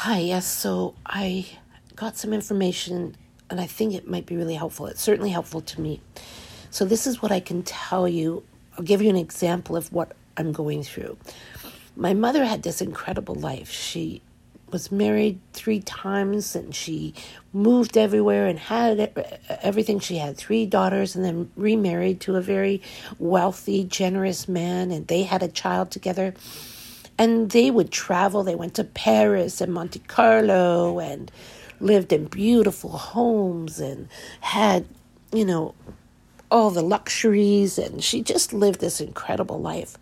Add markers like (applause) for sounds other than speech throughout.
Hi, yes, so I got some information and I think it might be really helpful. It's certainly helpful to me. So, this is what I can tell you. I'll give you an example of what I'm going through. My mother had this incredible life. She was married three times and she moved everywhere and had everything. She had three daughters and then remarried to a very wealthy, generous man, and they had a child together. And they would travel. They went to Paris and Monte Carlo and lived in beautiful homes and had, you know, all the luxuries. And she just lived this incredible life.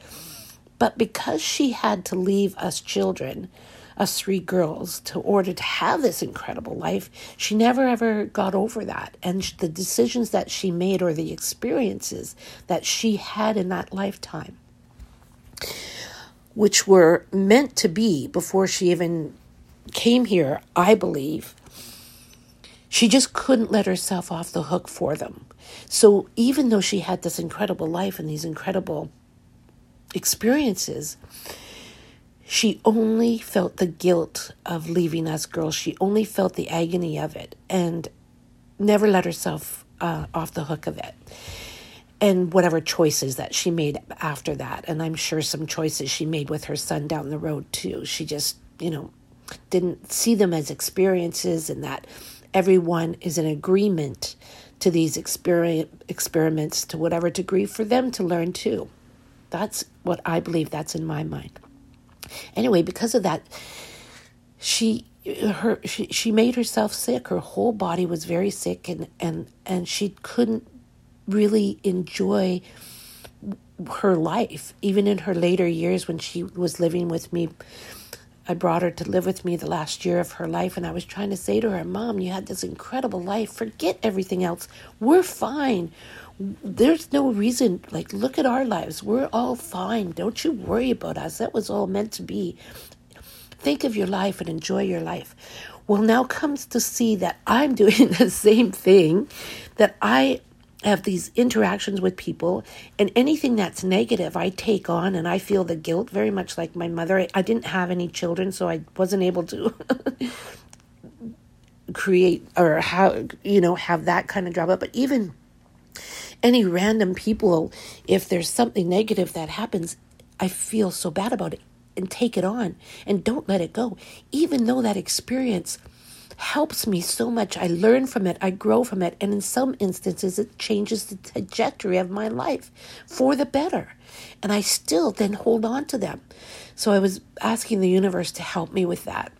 But because she had to leave us children, us three girls, to order to have this incredible life, she never ever got over that. And the decisions that she made or the experiences that she had in that lifetime which were meant to be before she even came here, I believe. She just couldn't let herself off the hook for them. So even though she had this incredible life and these incredible experiences, she only felt the guilt of leaving us girls. She only felt the agony of it and never let herself uh, off the hook of it and whatever choices that she made after that. And I'm sure some choices she made with her son down the road too. She just, you know, didn't see them as experiences and that everyone is in agreement to these exper- experiments to whatever degree for them to learn too. That's what I believe that's in my mind. Anyway, because of that, she her she, she made herself sick. Her whole body was very sick and and and she couldn't really enjoy her life, even in her later years when she was living with me. I brought her to live with me the last year of her life, and I was trying to say to her, Mom, you had this incredible life. Forget everything else. We're fine. There's no reason, like, look at our lives. We're all fine. Don't you worry about us. That was all meant to be. Think of your life and enjoy your life. Well, now comes to see that I'm (laughs) doing the same thing, that I have these interactions with people and anything that's negative i take on and i feel the guilt very much like my mother. I, I didn't have any children so i wasn't able to (laughs) create or how you know have that kind of drama. But even any random people if there's something negative that happens i feel so bad about it and take it on and don't let it go. Even though that experience helps me so much. I learn from it, I grow from it, and in some instances, it changes the trajectory of my life for the better. And I still then hold on to them. So I was asking the universe to help me with that.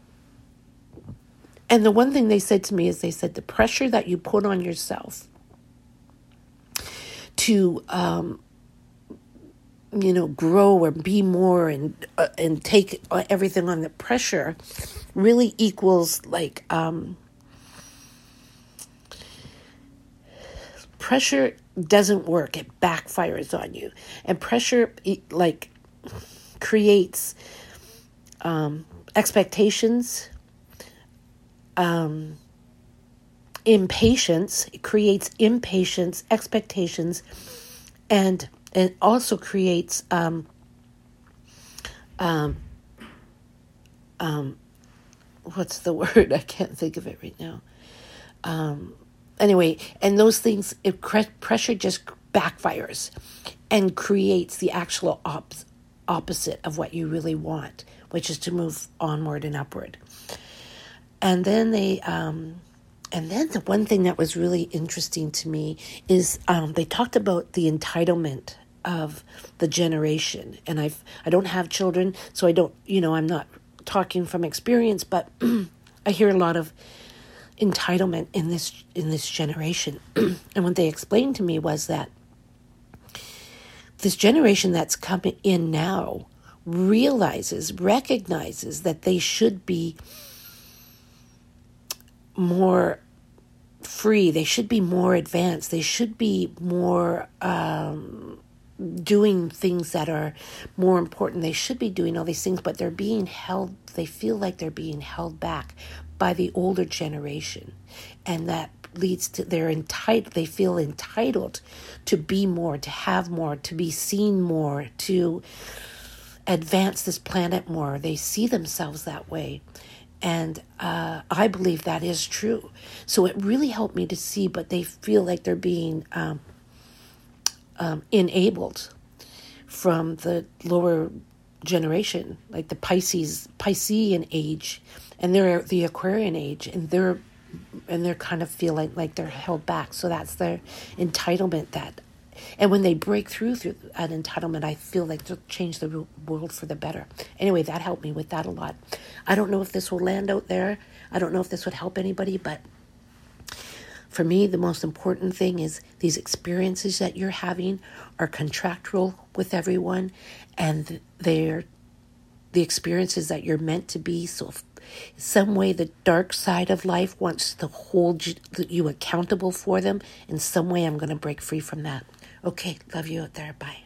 And the one thing they said to me is they said the pressure that you put on yourself to um, you know grow or be more and uh, and take everything on the pressure really equals like um, pressure doesn't work. It backfires on you. And pressure like creates um, expectations um, impatience. It creates impatience expectations and it also creates um, um, um, what's the (laughs) word? I can't think of it right now. Um, anyway, and those things, if pressure just backfires and creates the actual op- opposite of what you really want, which is to move onward and upward. And then they, um, and then the one thing that was really interesting to me is um, they talked about the entitlement of the generation. And I've I don't have children, so I don't you know I'm not talking from experience, but (clears throat) I hear a lot of entitlement in this in this generation. (clears throat) and what they explained to me was that this generation that's coming in now realizes, recognizes that they should be more free. They should be more advanced. They should be more um, doing things that are more important. They should be doing all these things, but they're being held, they feel like they're being held back by the older generation. And that leads to they're entitled they feel entitled to be more, to have more, to be seen more, to advance this planet more. They see themselves that way. And uh, I believe that is true. So it really helped me to see, but they feel like they're being um, um, enabled from the lower generation, like the Pisces, Piscean age, and they're the Aquarian age, and they're and they're kind of feeling like they're held back. So that's their entitlement that and when they break through through an entitlement, I feel like they'll change the world for the better. Anyway, that helped me with that a lot. I don't know if this will land out there. I don't know if this would help anybody, but for me, the most important thing is these experiences that you're having are contractual with everyone, and they're the experiences that you're meant to be. So, some way, the dark side of life wants to hold you accountable for them. In some way, I'm going to break free from that. Okay, love you out there. Bye.